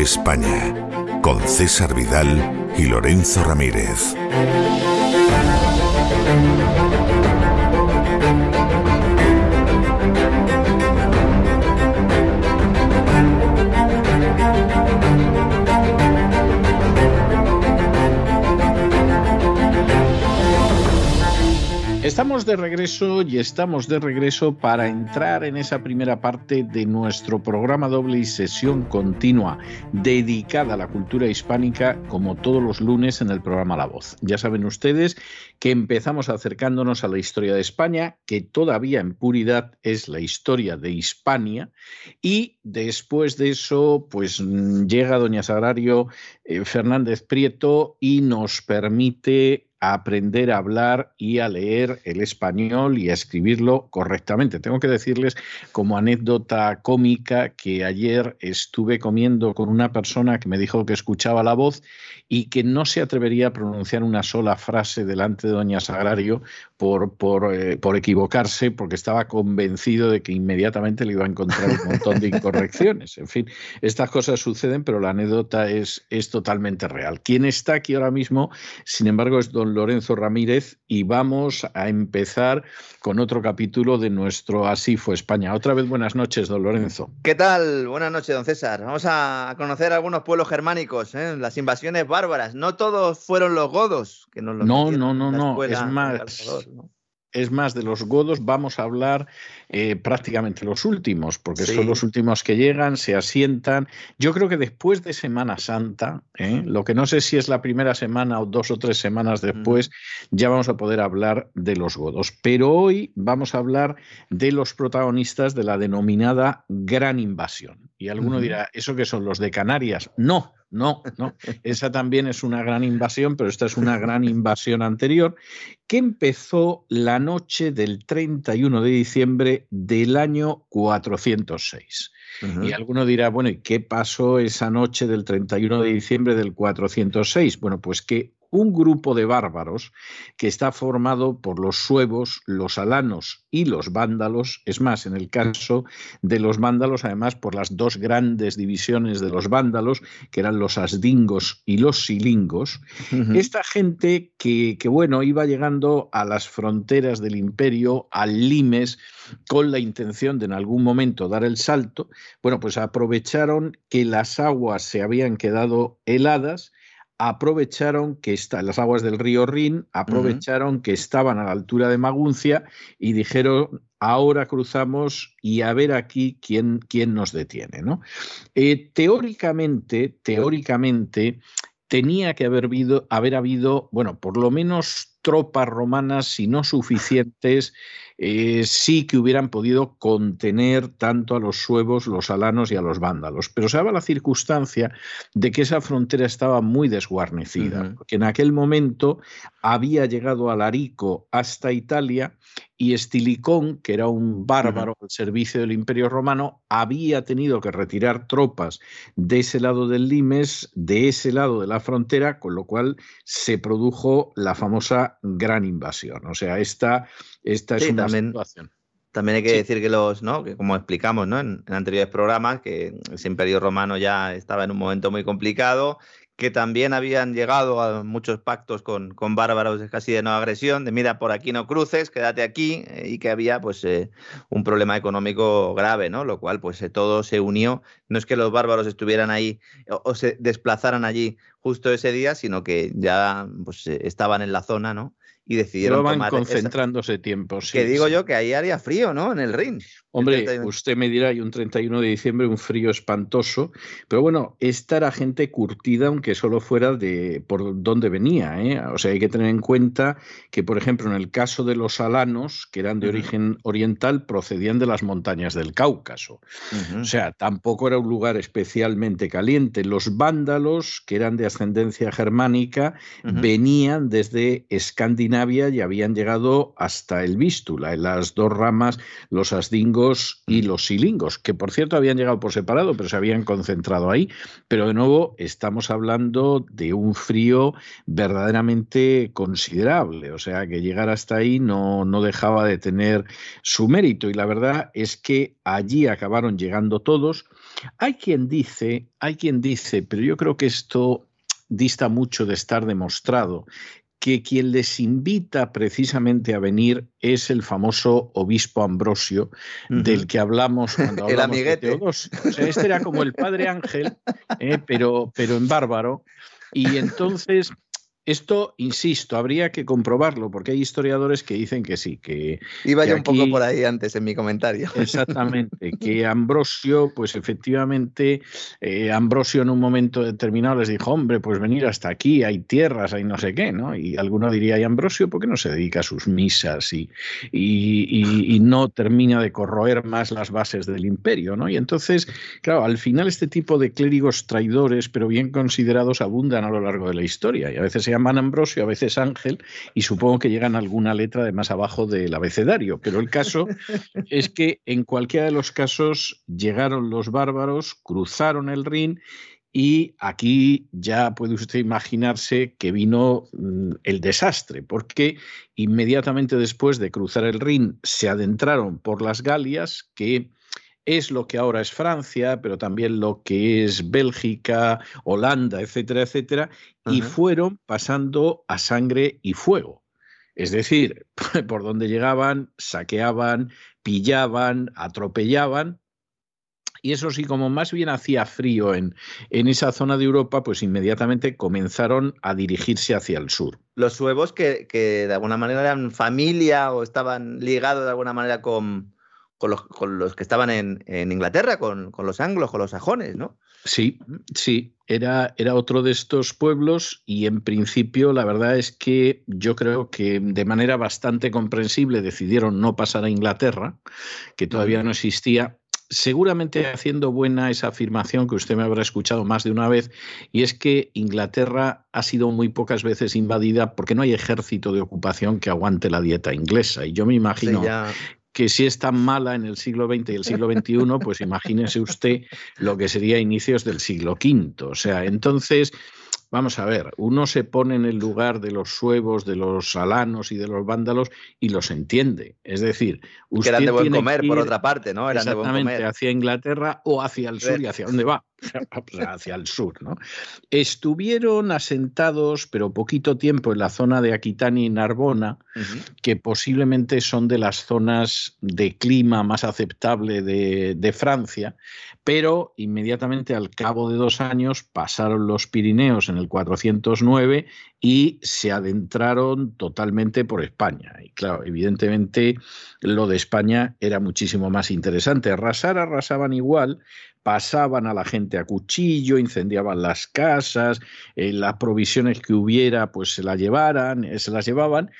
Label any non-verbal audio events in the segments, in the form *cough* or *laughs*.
España, con César Vidal y Lorenzo Ramírez. De regreso y estamos de regreso para entrar en esa primera parte de nuestro programa doble y sesión continua dedicada a la cultura hispánica como todos los lunes en el programa La Voz. Ya saben ustedes que empezamos acercándonos a la historia de España, que todavía en puridad es la historia de Hispania y después de eso pues llega doña Sagrario eh, Fernández Prieto y nos permite a aprender a hablar y a leer el español y a escribirlo correctamente. Tengo que decirles como anécdota cómica que ayer estuve comiendo con una persona que me dijo que escuchaba la voz y que no se atrevería a pronunciar una sola frase delante de doña Sagrario por, por, eh, por equivocarse, porque estaba convencido de que inmediatamente le iba a encontrar un montón de incorrecciones. En fin, estas cosas suceden, pero la anécdota es, es totalmente real. Quien está aquí ahora mismo, sin embargo, es don Lorenzo Ramírez y vamos a empezar con otro capítulo de nuestro Así fue España. Otra vez buenas noches, don Lorenzo. ¿Qué tal? Buenas noches, don César. Vamos a conocer algunos pueblos germánicos, ¿eh? las invasiones bárbaras. No todos fueron los godos. Que nos no, no, no, no, es más. Es más, de los godos vamos a hablar eh, prácticamente los últimos, porque son los últimos que llegan, se asientan. Yo creo que después de Semana Santa, ¿eh? lo que no sé si es la primera semana o dos o tres semanas después, ya vamos a poder hablar de los godos. Pero hoy vamos a hablar de los protagonistas de la denominada Gran Invasión. Y alguno dirá, ¿eso qué son los de Canarias? No, no, no. Esa también es una gran invasión, pero esta es una gran invasión anterior que empezó la noche del 31 de diciembre del año 406. Y alguno dirá, bueno, ¿y qué pasó esa noche del 31 de diciembre del 406? Bueno, pues que un grupo de bárbaros que está formado por los suevos, los alanos y los vándalos, es más, en el caso de los vándalos, además por las dos grandes divisiones de los vándalos, que eran los asdingos y los silingos, esta gente que, que, bueno, iba llegando a las fronteras del imperio, al limes, con la intención de en algún momento dar el salto, bueno, pues aprovecharon que las aguas se habían quedado heladas, aprovecharon que está, las aguas del río Rin aprovecharon que estaban a la altura de Maguncia y dijeron ahora cruzamos y a ver aquí quién, quién nos detiene. ¿no? Eh, teóricamente, teóricamente, tenía que haber habido, haber habido, bueno, por lo menos tropas romanas, si no suficientes, eh, sí que hubieran podido contener tanto a los suevos, los alanos y a los vándalos. Pero se daba la circunstancia de que esa frontera estaba muy desguarnecida, porque en aquel momento había llegado Alarico hasta Italia y Estilicón, que era un bárbaro al servicio del Imperio Romano, había tenido que retirar tropas de ese lado del Limes, de ese lado de la frontera, con lo cual se produjo la famosa Gran Invasión. O sea, esta, esta es una situación. También hay que decir que los, ¿no? Que como explicamos, ¿no? En, en, anteriores programas, que ese imperio romano ya estaba en un momento muy complicado que también habían llegado a muchos pactos con, con bárbaros casi de no agresión, de mira, por aquí no cruces, quédate aquí, eh, y que había pues eh, un problema económico grave, ¿no? Lo cual pues eh, todo se unió. No es que los bárbaros estuvieran ahí o, se desplazaran allí justo ese día, sino que ya pues estaban en la zona, ¿no? y decidieron van concentrándose tiempo. que digo yo que ahí haría frío, ¿no? En el ring. Hombre, usted me dirá, hay un 31 de diciembre un frío espantoso, pero bueno, esta era gente curtida, aunque solo fuera de por dónde venía. ¿eh? O sea, hay que tener en cuenta que, por ejemplo, en el caso de los alanos, que eran de origen oriental, procedían de las montañas del Cáucaso. O sea, tampoco era un lugar especialmente caliente. Los vándalos, que eran de ascendencia germánica, venían desde Escandinavia y habían llegado hasta el Vístula, en las dos ramas, los asdingos y los silingos, que por cierto habían llegado por separado, pero se habían concentrado ahí. Pero de nuevo estamos hablando de un frío verdaderamente considerable, o sea que llegar hasta ahí no, no dejaba de tener su mérito y la verdad es que allí acabaron llegando todos. Hay quien dice, hay quien dice, pero yo creo que esto dista mucho de estar demostrado, que quien les invita precisamente a venir es el famoso obispo Ambrosio, del que hablamos *laughs* cuando hablamos el amiguete. de este era como el padre Ángel, eh, pero, pero en bárbaro. Y entonces esto, insisto, habría que comprobarlo, porque hay historiadores que dicen que sí, que... Iba yo un poco por ahí antes en mi comentario. Exactamente, *laughs* que Ambrosio, pues efectivamente, eh, Ambrosio en un momento determinado les dijo, hombre, pues venir hasta aquí, hay tierras, hay no sé qué, ¿no? Y alguno diría, ¿y Ambrosio por qué no se dedica a sus misas y, y, y no termina de corroer más las bases del imperio, ¿no? Y entonces, claro, al final este tipo de clérigos traidores, pero bien considerados, abundan a lo largo de la historia y a veces se llaman Ambrosio, a veces Ángel, y supongo que llegan alguna letra de más abajo del abecedario. Pero el caso *laughs* es que en cualquiera de los casos llegaron los bárbaros, cruzaron el Rin y aquí ya puede usted imaginarse que vino mm, el desastre, porque inmediatamente después de cruzar el Rin se adentraron por las Galias, que es lo que ahora es Francia, pero también lo que es Bélgica, Holanda, etcétera, etcétera, y fueron pasando a sangre y fuego. Es decir, *laughs* por donde llegaban, saqueaban, pillaban, atropellaban. Y eso sí, como más bien hacía frío en, en esa zona de Europa, pues inmediatamente comenzaron a dirigirse hacia el sur. Los suevos que, que de alguna manera eran familia o estaban ligados de alguna manera con, con los, que estaban en, Inglaterra, con, los anglos, con los sajones, ¿no? Sí, sí, era, era otro de estos pueblos y en principio la verdad es que yo creo que de manera bastante comprensible decidieron no pasar a Inglaterra, que todavía no existía, seguramente haciendo buena esa afirmación que usted me habrá escuchado más de una vez, y es que Inglaterra ha sido muy pocas veces invadida porque no hay ejército de ocupación que aguante la dieta inglesa. Y yo me imagino que si es tan mala en el siglo XX y el siglo XXI, pues imagínese usted lo que sería inicios del siglo V. O sea, entonces, vamos a ver, uno se pone en el lugar de los suevos, de los alanos y de los vándalos y los entiende. Es decir, usted que eran de buen comer, por otra parte, ¿no? Eran exactamente, hacia Inglaterra o hacia el sur y hacia dónde va. *laughs* hacia el sur. ¿no? Estuvieron asentados, pero poquito tiempo, en la zona de Aquitania y Narbona, que posiblemente son de las zonas de clima más aceptable de, de, Francia, pero inmediatamente al cabo de dos años pasaron los Pirineos en el 409 y se adentraron totalmente por España. Y claro, evidentemente lo de España era muchísimo más interesante. Arrasar, arrasaban igual, pasaban a la gente a cuchillo, incendiaban las casas, eh, las provisiones que hubiera, pues se las llevaran, eh, se las llevaban,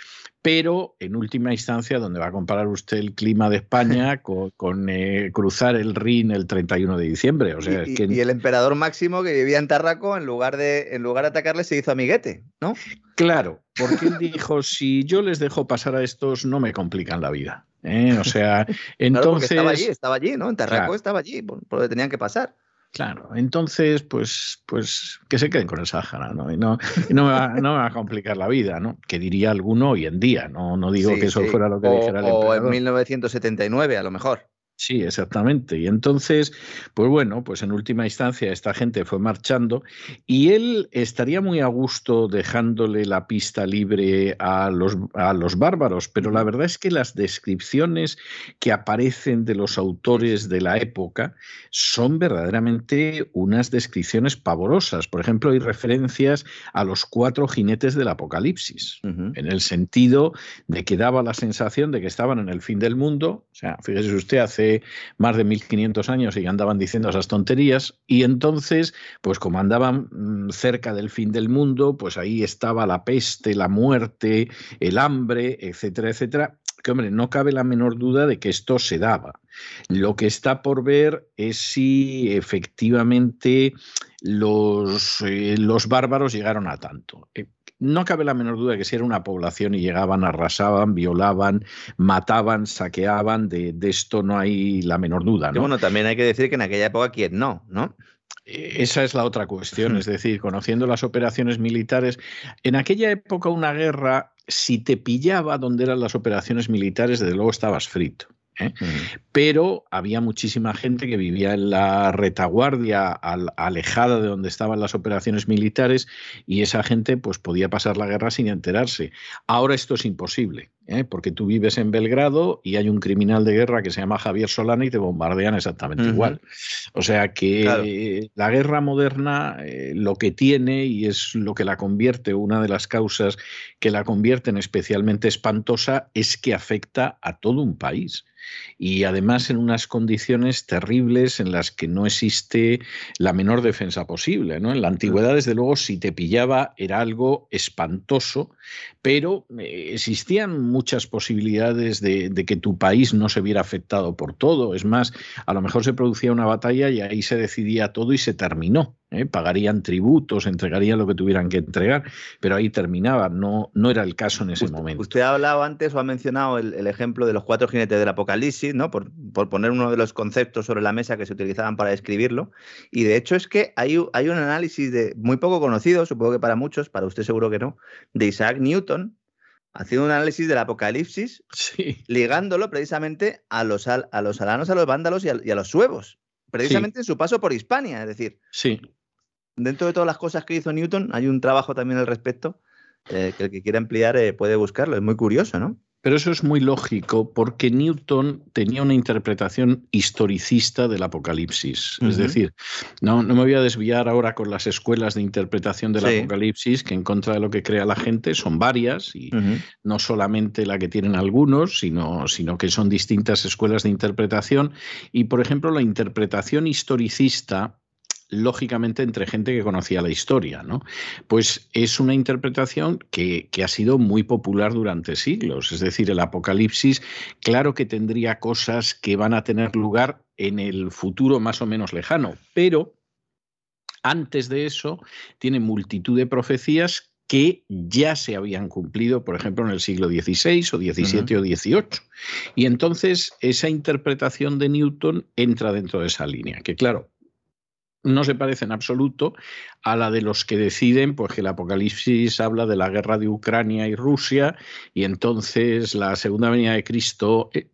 pero en última instancia, donde va a comparar usted el clima de España *laughs* con, eh, cruzar el Rin el 31 de diciembre. O sea, y, que... y, el emperador Máximo que vivía en Tarraco, en lugar, de, en lugar de atacarle, se hizo amiguete, ¿no? Claro, porque él dijo, *laughs* si yo les dejo pasar a estos, no me complican la vida. ¿eh? O sea, *laughs* entonces... estaba allí, estaba allí, ¿no? En Tarraco estaba allí, por, por, que tenían que pasar. Claro, entonces, pues, pues que se queden con el Sáhara, ¿no? Y no, no, me va, no, me va, a complicar la vida, ¿no? Que diría alguno hoy en día, no, no digo que eso fuera lo que dijera el O en 1979, a lo mejor. Sí, exactamente. Y entonces, pues bueno, pues en última instancia esta gente fue marchando y él estaría muy a gusto dejándole la pista libre a los, a los bárbaros, pero la verdad es que las descripciones que aparecen de los autores de la época son verdaderamente unas descripciones pavorosas. Por ejemplo, hay referencias a los cuatro jinetes del Apocalipsis, en el sentido de que daba la sensación de que estaban en el fin del mundo. O sea, fíjese usted, hace más de 1500 años y andaban diciendo esas tonterías. Y entonces, pues como andaban mm, cerca del fin del mundo, pues ahí estaba la peste, la muerte, el hambre, etcétera, etcétera que hombre, no cabe la menor duda de que esto se daba. Lo que está por ver es si efectivamente los, eh, los bárbaros llegaron a tanto. Eh, no cabe la menor duda que si era una población y llegaban, arrasaban, violaban, mataban, saqueaban, de, esto no hay la menor duda. bueno, también hay que decir que en aquella época, ¿quién no? ¿no? E, esa es la otra cuestión, es decir, conociendo las operaciones militares, en aquella época una guerra, si te pillaba donde eran las operaciones militares, desde luego estabas frito. ¿Eh? Pero había muchísima gente que vivía en la retaguardia, alejada de donde estaban las operaciones militares, y esa gente pues, podía pasar la guerra sin enterarse. Ahora esto es imposible. ¿Eh? porque tú vives en Belgrado y hay un criminal de guerra que se llama Javier Solana y te bombardean exactamente igual. O sea que la guerra moderna eh, lo que tiene y es lo que la convierte, una de las causas que la convierten especialmente espantosa es que afecta a todo un país y además en unas condiciones terribles en las que no existe la menor defensa posible. ¿no? En la antigüedad, desde luego, si te pillaba era algo espantoso, pero eh, existían muchas posibilidades de, de, que tu país no se viera afectado por todo. Es más, a lo mejor se producía una batalla y ahí se decidía todo y se terminó. ¿eh? pagarían tributos, entregarían lo que tuvieran que entregar, pero ahí terminaba, no, no era el caso en ese momento. Usted ha hablado antes o ha mencionado el, ejemplo de los cuatro jinetes del Apocalipsis, ¿no? Por, poner uno de los conceptos sobre la mesa que se utilizaban para describirlo, y de hecho es que hay, hay un análisis de, muy poco conocido, supongo que para muchos, para usted seguro que no, de Isaac Newton, haciendo un análisis del Apocalipsis, ligándolo precisamente a los, a los alanos, a los vándalos y a, los suevos precisamente en su paso por Hispania, es decir, sí dentro de todas las cosas que hizo Newton, hay un trabajo también al respecto eh, que el que quiera ampliar eh, puede buscarlo. Es muy curioso, ¿no? Pero eso es muy lógico porque Newton tenía una interpretación historicista del Apocalipsis. Es decir, no, no, me voy a desviar ahora con las escuelas de interpretación del Apocalipsis, que en contra de lo que crea la gente son varias y no solamente la que tienen algunos, sino, sino que son distintas escuelas de interpretación. Y, por ejemplo, la interpretación historicista lógicamente entre gente que conocía la historia, ¿no? Pues es una interpretación que, ha sido muy popular durante siglos. Es decir, el Apocalipsis, claro que tendría cosas que van a tener lugar en el futuro más o menos lejano, pero antes de eso tiene multitud de profecías que ya se habían cumplido, por ejemplo, en el siglo XVI o XVII o XVIII. Y entonces esa interpretación de Newton entra dentro de esa línea, que claro, no se parece en absoluto a la de los que deciden pues, que el Apocalipsis habla de la guerra de Ucrania y Rusia y entonces la segunda venida de Cristo eh,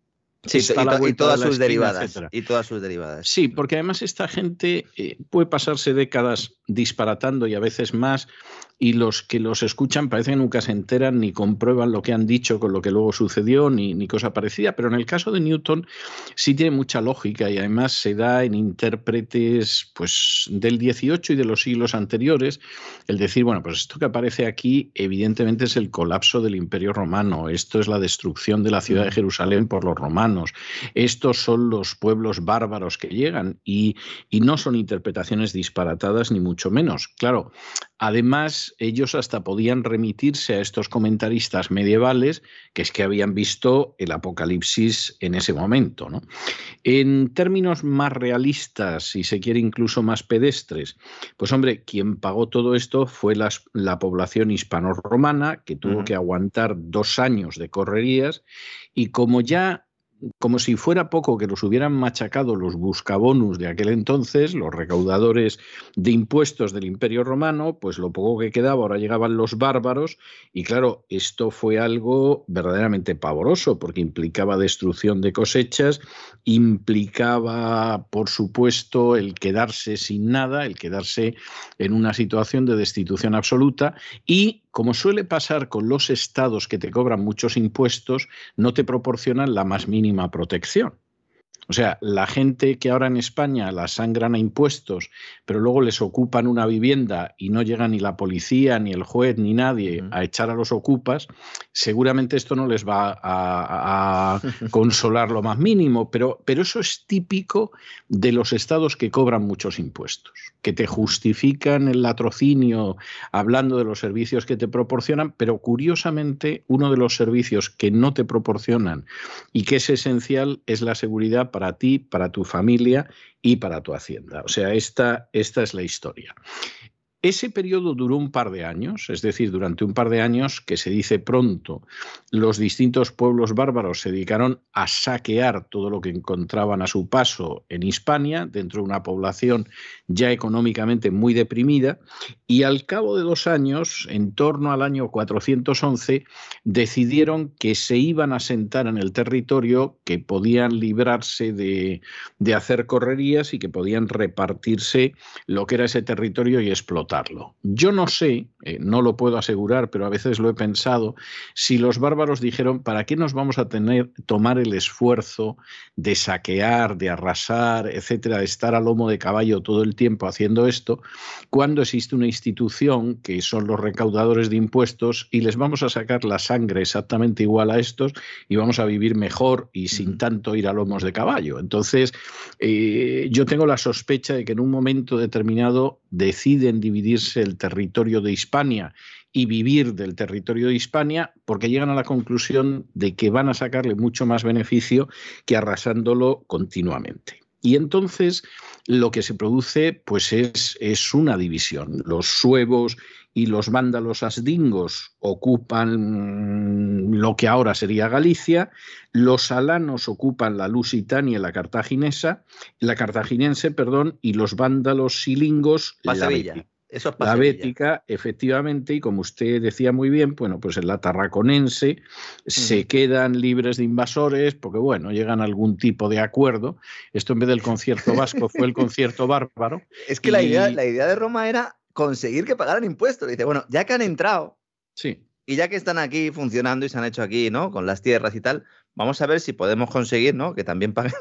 Sí, y, todas sus derivadas. Y todas sus derivadas. Sí, porque además esta gente eh, puede pasarse décadas disparatando y a veces más y los que los escuchan parece que nunca se enteran ni comprueban lo que han dicho con lo que luego sucedió ni, ni cosa parecida. Pero en el caso de Newton sí tiene mucha lógica y además se da en intérpretes pues, del 18 y de los siglos anteriores el decir, bueno, pues esto que aparece aquí evidentemente es el colapso del imperio romano, esto es la destrucción de la ciudad de mm. Jerusalén por los romanos, estos son los pueblos bárbaros que llegan y, y no son interpretaciones disparatadas ni mucho menos. Claro, Además, ellos hasta podían remitirse a estos comentaristas medievales, que es que habían visto el Apocalipsis en ese momento. ¿no? En términos más realistas, si se quiere incluso más pedestres, pues hombre, quien pagó todo esto fue la, población hispano-romana, que tuvo que aguantar dos años de correrías, y como ya como si fuera poco que los hubieran machacado los buscabonus de aquel entonces, los recaudadores de impuestos del Imperio Romano, pues lo poco que quedaba, ahora llegaban los bárbaros, y claro, esto fue algo verdaderamente pavoroso, porque implicaba destrucción de cosechas, implicaba, por supuesto, el quedarse sin nada, el quedarse en una situación de destitución absoluta, y como suele pasar con los estados que te cobran muchos impuestos, no te proporcionan la más mínima protección. O sea, la gente que ahora en España la sangran a impuestos, pero luego les ocupan una vivienda y no llega ni la policía, ni el juez, ni nadie a echar a los ocupas, seguramente esto no les va a, *laughs* consolar lo más mínimo, pero, pero eso es típico de los estados que cobran muchos impuestos, que te justifican el latrocinio hablando de los servicios que te proporcionan, pero curiosamente uno de los servicios que no te proporcionan y que es esencial es la seguridad para ti, para tu familia y para tu hacienda. O sea, esta, esta es la historia. Ese periodo duró un par de años, es decir, durante un par de años, que se dice pronto, los distintos pueblos bárbaros se dedicaron a saquear todo lo que encontraban a su paso en Hispania, dentro de una población ya económicamente muy deprimida, y al cabo de dos años, en torno al año 411, decidieron que se iban a sentar en el territorio, que podían librarse de, de hacer correrías y que podían repartirse lo que era ese territorio y explotar yo no sé, eh, no lo puedo asegurar, pero a veces lo he pensado, si los bárbaros dijeron, ¿para qué nos vamos a tener, tomar el esfuerzo de saquear, de arrasar, etcétera, de estar a lomo de caballo todo el tiempo haciendo esto, cuando existe una institución que son los recaudadores de impuestos y les vamos a sacar la sangre exactamente igual a estos y vamos a vivir mejor y sin tanto ir a lomos de caballo? Entonces, eh, yo tengo la sospecha de que en un momento determinado deciden dividirse el territorio de Hispania y vivir del territorio de Hispania porque llegan a la conclusión de que van a sacarle mucho más beneficio que arrasándolo continuamente. Y entonces lo que se produce pues es, es una división. Los suevos y los vándalos asdingos ocupan lo que ahora sería Galicia, los alanos ocupan la lusitania y la cartaginesa, la cartaginense, perdón, y los vándalos silingos la la bética, efectivamente, y como usted decía muy bien, bueno, pues en la tarraconense se quedan libres de invasores porque, bueno, llegan a algún tipo de acuerdo. Esto en vez del concierto vasco fue el concierto *laughs* bárbaro. Es que la, idea, la idea de Roma era conseguir que pagaran impuestos. Dice, bueno, ya que han entrado sí. y ya que están aquí funcionando y se han hecho aquí, ¿no? Con las tierras y tal, vamos a ver si podemos conseguir, ¿no? Que también paguen,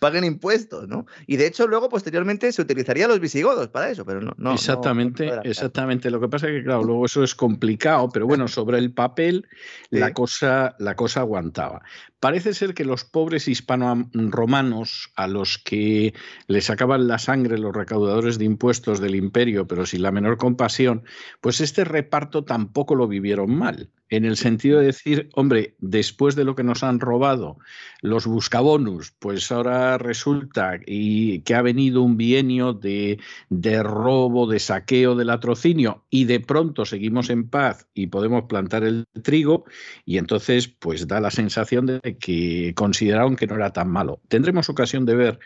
paguen impuestos, ¿no? Y de hecho, luego, posteriormente, se utilizaría los visigodos para eso, pero no. no exactamente, exactamente. Lo que pasa es que, claro, luego eso es complicado, pero bueno, sobre el papel la, cosa, la cosa aguantaba. Parece ser que los pobres hispano-romanos, a los que les sacaban la sangre los recaudadores de impuestos del imperio, pero sin la menor compasión, pues este reparto tampoco lo vivieron mal en el sentido de decir, hombre, después de lo que nos han robado los buscabonus, pues ahora resulta y que ha venido un bienio de, de, robo, de saqueo, de latrocinio, y de pronto seguimos en paz y podemos plantar el trigo, y entonces pues da la sensación de que consideraron que no era tan malo. Tendremos ocasión de ver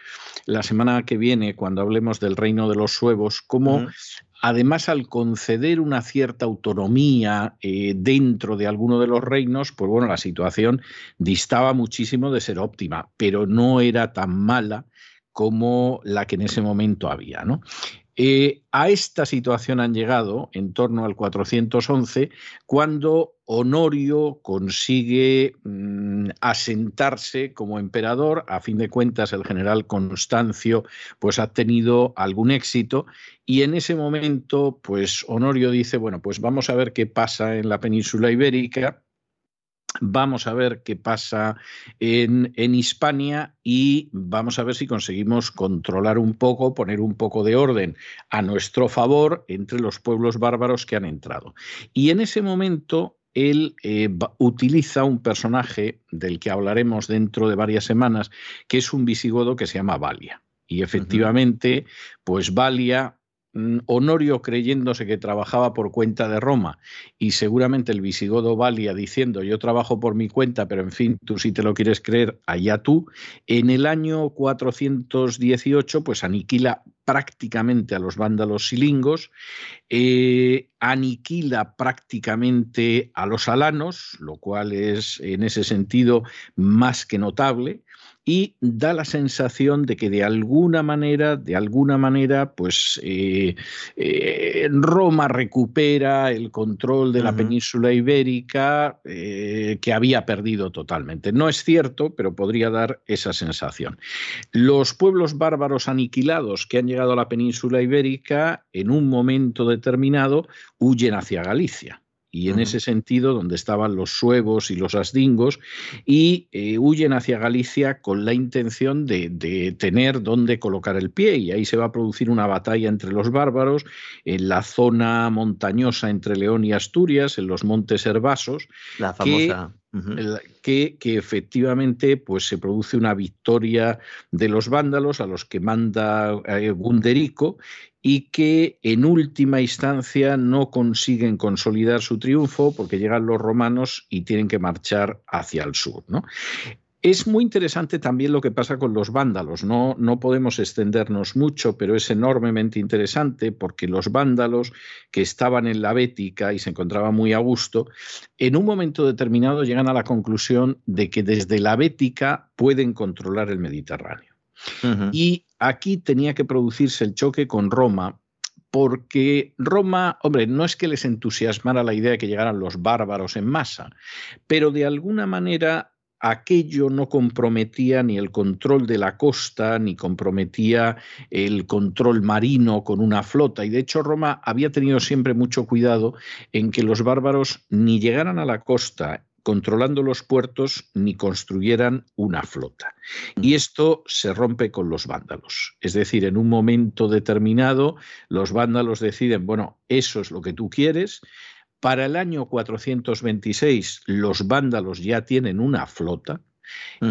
la semana que viene, cuando hablemos del reino de los suevos, cómo Además, al conceder una cierta autonomía eh, dentro de alguno de los reinos, pues bueno, la situación distaba muchísimo de ser óptima, pero no era tan mala como la que en ese momento había. ¿no? Eh, a esta situación han llegado en torno al 411, cuando Honorio consigue mm, asentarse como emperador. A fin de cuentas, el general Constancio pues, ha tenido algún éxito y en ese momento, pues Honorio dice, bueno, pues vamos a ver qué pasa en la península ibérica Vamos a ver qué pasa en, en, Hispania y vamos a ver si conseguimos controlar un poco, poner un poco de orden a nuestro favor entre los pueblos bárbaros que han entrado. Y en ese momento él eh, utiliza un personaje del que hablaremos dentro de varias semanas, que es un visigodo que se llama Valia. Y efectivamente, pues Valia Honorio creyéndose que trabajaba por cuenta de Roma y seguramente el visigodo Valia diciendo yo trabajo por mi cuenta, pero en fin, tú si te lo quieres creer, allá tú, en el año 418 pues aniquila prácticamente a los vándalos silingos, eh, aniquila prácticamente a los alanos, lo cual es en ese sentido más que notable, y da la sensación de que de alguna manera, de alguna manera, pues eh, eh, Roma recupera el control de la península ibérica eh, que había perdido totalmente. No es cierto, pero podría dar esa sensación. Los pueblos bárbaros aniquilados que han llegado a la península ibérica, en un momento determinado, huyen hacia Galicia y en ese sentido donde estaban los suevos y los asdingos y eh, huyen hacia Galicia con la intención de, tener dónde colocar el pie y ahí se va a producir una batalla entre los bárbaros en la zona montañosa entre León y Asturias, en los montes herbasos. La famosa. Que, que, efectivamente pues, se produce una victoria de los vándalos a los que manda eh, Gunderico y que en última instancia no consiguen consolidar su triunfo porque llegan los romanos y tienen que marchar hacia el sur. ¿no? Es muy interesante también lo que pasa con los vándalos. No, no podemos extendernos mucho, pero es enormemente interesante porque los vándalos que estaban en la Bética y se encontraban muy a gusto, en un momento determinado llegan a la conclusión de que desde la Bética pueden controlar el Mediterráneo. Y aquí tenía que producirse el choque con Roma, porque Roma, hombre, no es que les entusiasmara la idea de que llegaran los bárbaros en masa, pero de alguna manera aquello no comprometía ni el control de la costa, ni comprometía el control marino con una flota. Y de hecho Roma había tenido siempre mucho cuidado en que los bárbaros ni llegaran a la costa controlando los puertos ni construyeran una flota. Y esto se rompe con los vándalos. Es decir, en un momento determinado, los vándalos deciden, bueno, eso es lo que tú quieres. Para el año 426, los vándalos ya tienen una flota,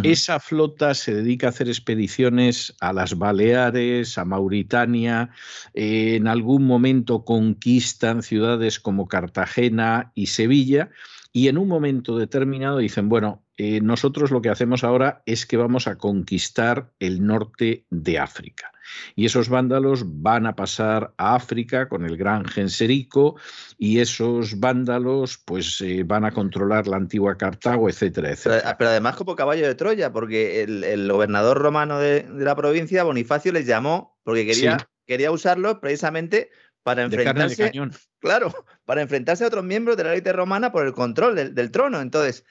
Esa flota se dedica a hacer expediciones a las Baleares, a Mauritania, en algún momento conquistan ciudades como Cartagena y Sevilla, y en un momento determinado dicen, bueno, eh, nosotros lo que hacemos ahora es que vamos a conquistar el norte de África. Y esos vándalos van a pasar a África con el gran Genserico y esos vándalos pues eh, van a controlar la antigua Cartago, etcétera, etcétera. Pero, además como caballo de Troya, porque el, gobernador romano de, la provincia, Bonifacio, les llamó porque quería, quería usarlos precisamente para enfrentarse, claro, para enfrentarse a otros miembros de la élite romana por el control del, trono. Entonces,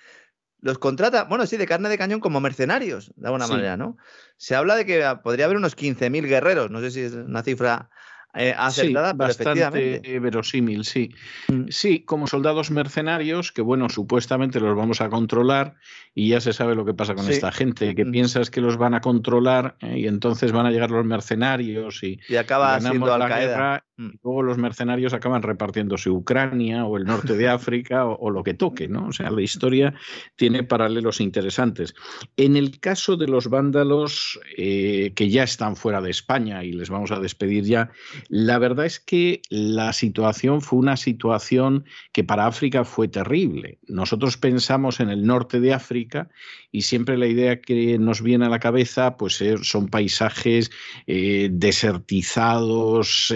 los contrata, bueno, sí, de carne de cañón como mercenarios, de alguna manera, ¿no? Se habla de que podría haber unos 15.000 guerreros, no sé si es una cifra eh, acertada, bastante verosímil, sí. Mm. Sí, como soldados mercenarios, que bueno, supuestamente los vamos a controlar y ya se sabe lo que pasa con esta gente, que mm. piensas que los van a controlar eh, y entonces van a llegar los mercenarios y, y acaba siendo Al Qaeda Mm. luego los mercenarios acaban repartiéndose Ucrania o el norte de *laughs* África o, lo que toque, ¿no? O sea, la historia tiene paralelos interesantes. En el caso de los vándalos eh, que ya están fuera de España y les vamos a despedir ya, la verdad es que la situación fue una situación que para África fue terrible. Nosotros pensamos en el norte de África y siempre la idea que nos viene a la cabeza pues eh, son paisajes eh, desertizados,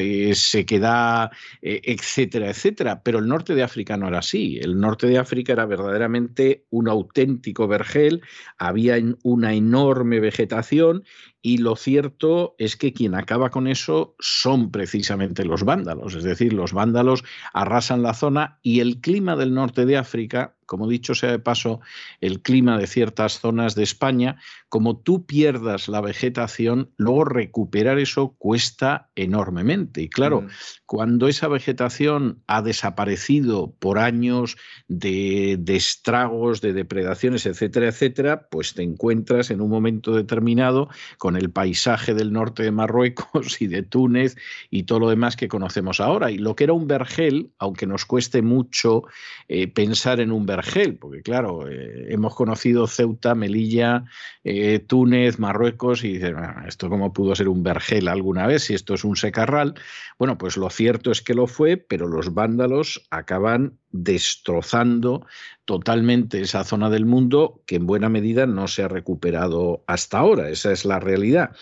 queda, eh, etcétera, etcétera. Pero el norte de África no era así. El norte de África era verdaderamente un auténtico vergel, había una enorme vegetación y lo cierto es que quien acaba con eso son precisamente los vándalos, es decir, los vándalos arrasan la zona y el clima del norte de África, como dicho sea de paso, el clima de ciertas zonas de España, como tú pierdas la vegetación, luego recuperar eso cuesta enormemente. Y claro, mm. cuando esa vegetación ha desaparecido por años de, de estragos, de depredaciones, etcétera, etcétera, pues te encuentras en un momento determinado con el paisaje del norte de Marruecos *laughs* y de Túnez y todo lo demás que conocemos ahora. Y lo que era un vergel, aunque nos cueste mucho eh, pensar en un vergel, porque claro, eh, hemos conocido Ceuta, Melilla, eh, Túnez, Marruecos, y dices, ¿esto cómo pudo ser un vergel alguna vez si esto es un secarral? Bueno, pues lo cierto es que lo fue, pero los vándalos acaban destrozando totalmente esa zona del mundo que en buena medida no se ha recuperado hasta ahora. Esa es la realidad.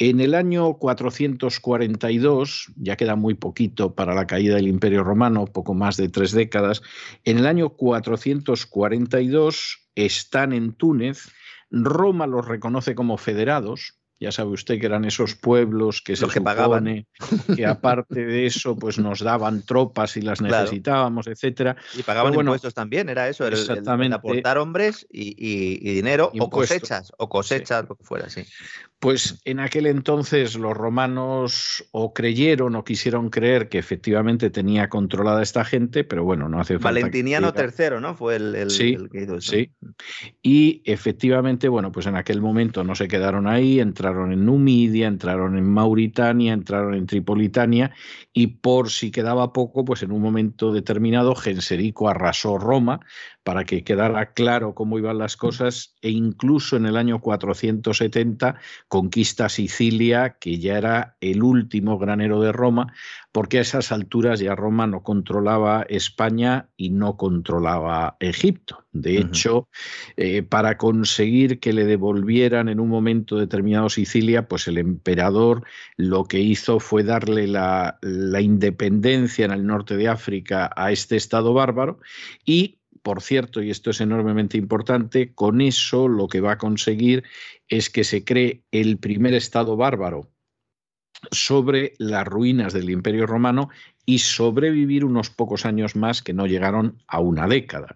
En el año 442, ya queda muy poquito para la caída del Imperio Romano, poco más de tres décadas, en el año 442 están en Túnez, Roma los reconoce como federados, ya sabe usted que eran esos pueblos que se que pagaban. que aparte de eso, pues nos daban tropas y las necesitábamos, etcétera. Y pagaban impuestos también, era eso, exactamente, aportar hombres y, dinero o cosechas, o cosechas, lo que fuera, sí. Pues en aquel entonces los romanos o creyeron o quisieron creer que efectivamente tenía controlada esta gente, pero bueno, no hace falta. Valentiniano III, ¿no? Fue el, que hizo eso. Sí. Y efectivamente, bueno, pues en aquel momento no se quedaron ahí, entraron en Numidia, entraron en Mauritania, entraron en Tripolitania y por si quedaba poco, pues en un momento determinado Genserico arrasó Roma para que quedara claro cómo iban las cosas e incluso en el año 470 conquista Sicilia, que ya era el último granero de Roma, porque a esas alturas ya Roma no controlaba España y no controlaba Egipto. De hecho, eh, para conseguir que le devolvieran en un momento determinado Sicilia, pues el emperador lo que hizo fue darle la, la independencia en el norte de África a este estado bárbaro y por cierto, y esto es enormemente importante, con eso lo que va a conseguir es que se cree el primer Estado bárbaro sobre las ruinas del Imperio Romano y sobrevivir unos pocos años más que no llegaron a una década.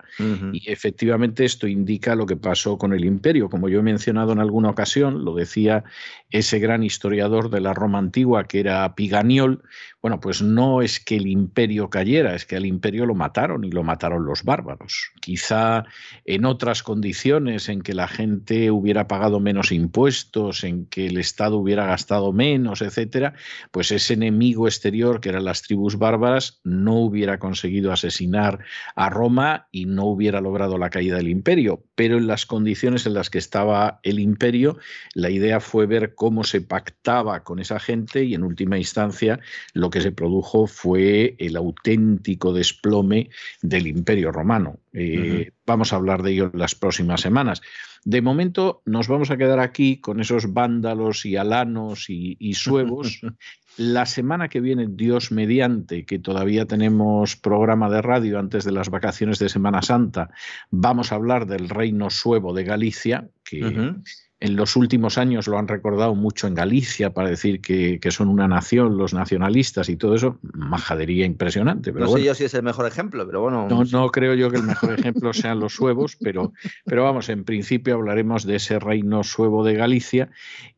Y efectivamente esto indica lo que pasó con el imperio. Como yo he mencionado en alguna ocasión, lo decía ese gran historiador de la Roma antigua que era Piganiol, bueno, pues no es que el imperio cayera, es que al imperio lo mataron y lo mataron los bárbaros. Quizá en otras condiciones en que la gente hubiera pagado menos impuestos, en que el Estado hubiera gastado menos, etcétera, pues ese enemigo exterior que eran las tribus bárbaras no hubiera conseguido asesinar a Roma y no hubiera logrado la caída del imperio. Pero en las condiciones en las que estaba el imperio, la idea fue ver cómo se pactaba con esa gente y en última instancia lo que se produjo fue el auténtico desplome del imperio romano. Eh, vamos a hablar de ello en las próximas semanas. De momento nos vamos a quedar aquí con esos vándalos y alanos y, y suevos. *laughs* La semana que viene, Dios mediante, que todavía tenemos programa de radio antes de las vacaciones de Semana Santa, vamos a hablar del reino suevo de Galicia, que en los últimos años lo han recordado mucho en Galicia para decir que, son una nación, los nacionalistas y todo eso, majadería impresionante. Pero no sé yo si es el mejor ejemplo, pero bueno. No, no creo yo que el mejor ejemplo sean los suevos, pero, pero vamos, en principio hablaremos de ese reino suevo de Galicia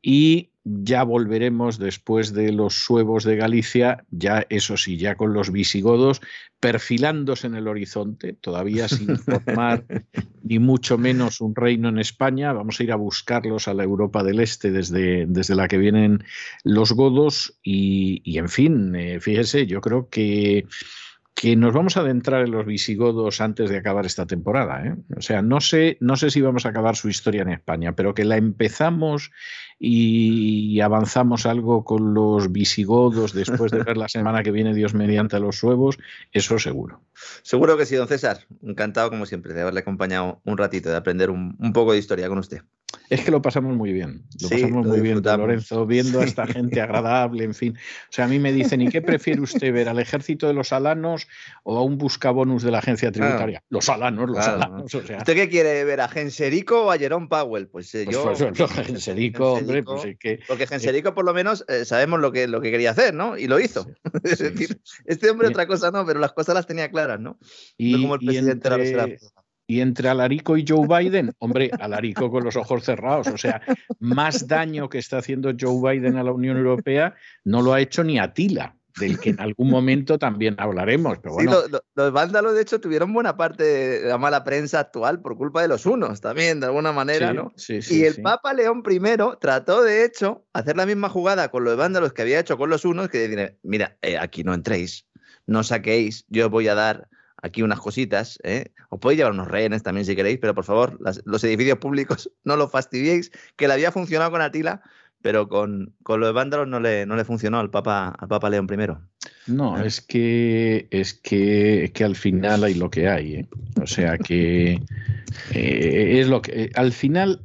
y ya volveremos después de los suevos de Galicia, ya eso sí, ya con los visigodos perfilándose en el horizonte, todavía sin *laughs* formar ni mucho menos un reino en España. Vamos a ir a buscarlos a la Europa del Este desde, desde la que vienen los godos y, en fin, eh, fíjese, yo creo que que nos vamos a adentrar en los visigodos antes de acabar esta temporada. ¿eh? O sea, no sé, no sé si vamos a acabar su historia en España, pero que la empezamos y avanzamos algo con los visigodos después de ver la semana que viene Dios mediante los suevos, eso seguro. Seguro que sí, don César. Encantado, como siempre, de haberle acompaño un ratito, de aprender un, un poco de historia con usted. Es que lo pasamos muy bien, lo pasamos muy bien, Lorenzo, viendo a esta gente agradable, en fin. O sea, a mí me dicen, ¿y qué prefiere usted ver, al ejército de los alanos o a un buscabonus de la agencia tributaria? Los alanos, los alanos. ¿Usted qué quiere ver, a Genserico o a Jerome Powell? Pues, eh, pues yo... Pues, *laughs* Genserico, hombre, pues es que... Porque Genserico por lo menos eh, sabemos lo que, lo que quería hacer, ¿no? Y lo hizo. *laughs* es decir, este hombre otra cosa no, pero las cosas las tenía claras, ¿no? Y, como el presidente de la y entre Alarico y Joe Biden, hombre, Alarico con los ojos cerrados, o sea, más daño que está haciendo Joe Biden a la Unión Europea no lo ha hecho ni Atila, del que en algún momento también hablaremos. Pero bueno. Sí, los vándalos, de hecho, tuvieron buena parte de la mala prensa actual por culpa de los unos también, de alguna manera, ¿no? Sí, y el Papa León I trató, de hecho, hacer la misma jugada con los vándalos que había hecho con los unos, que decir, mira, eh, aquí no entréis, no saquéis, yo voy a dar aquí unas cositas. ¿eh? Os podéis llevar unos rehenes también si queréis, pero por favor, los edificios públicos *laughs* no los fastidiéis, que le había funcionado con Atila, pero con, con los vándalos no le, no le funcionó al Papa, al Papa León I. No, es que es que, que al final hay lo que hay. ¿eh? O sea que *laughs* eh, es lo que al final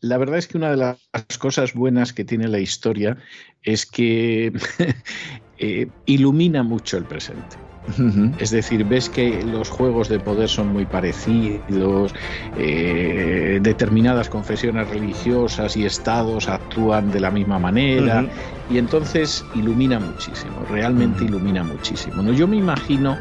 la verdad es que una de las cosas buenas que tiene la historia es que *laughs* eh, ilumina mucho el presente. Es decir, ves que los juegos de poder son muy parecidos, eh, determinadas confesiones religiosas y estados actúan de la misma manera, y entonces ilumina muchísimo, realmente ilumina muchísimo. ¿no? Yo me imagino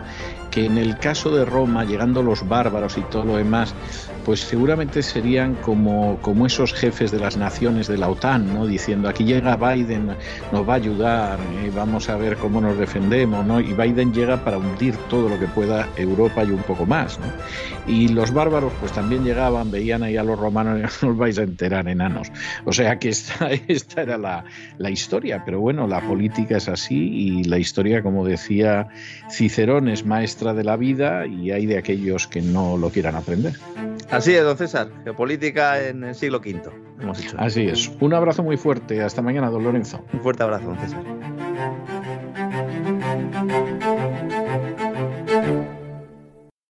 que en el caso de Roma, llegando los bárbaros y todo lo demás, pues seguramente serían como, como esos jefes de las naciones de la OTAN, ¿no? Diciendo, aquí llega Biden, nos va a ayudar, eh, vamos a ver cómo nos defendemos, ¿no? Y Biden llega para hundir todo lo que pueda Europa y un poco más, ¿no? Y los bárbaros pues también llegaban, veían ahí a los romanos, *laughs* y no os vais a enterar, enanos. O sea que esta, *laughs* esta era la, la historia, pero bueno, la política es así y la historia, como decía Cicerón, es maestra de la vida y hay de aquellos que no lo quieran aprender. Así es, don César. Geopolítica en el siglo V, hemos dicho. Así es. Un abrazo muy fuerte. Hasta mañana, don Lorenzo. Un fuerte abrazo, don César.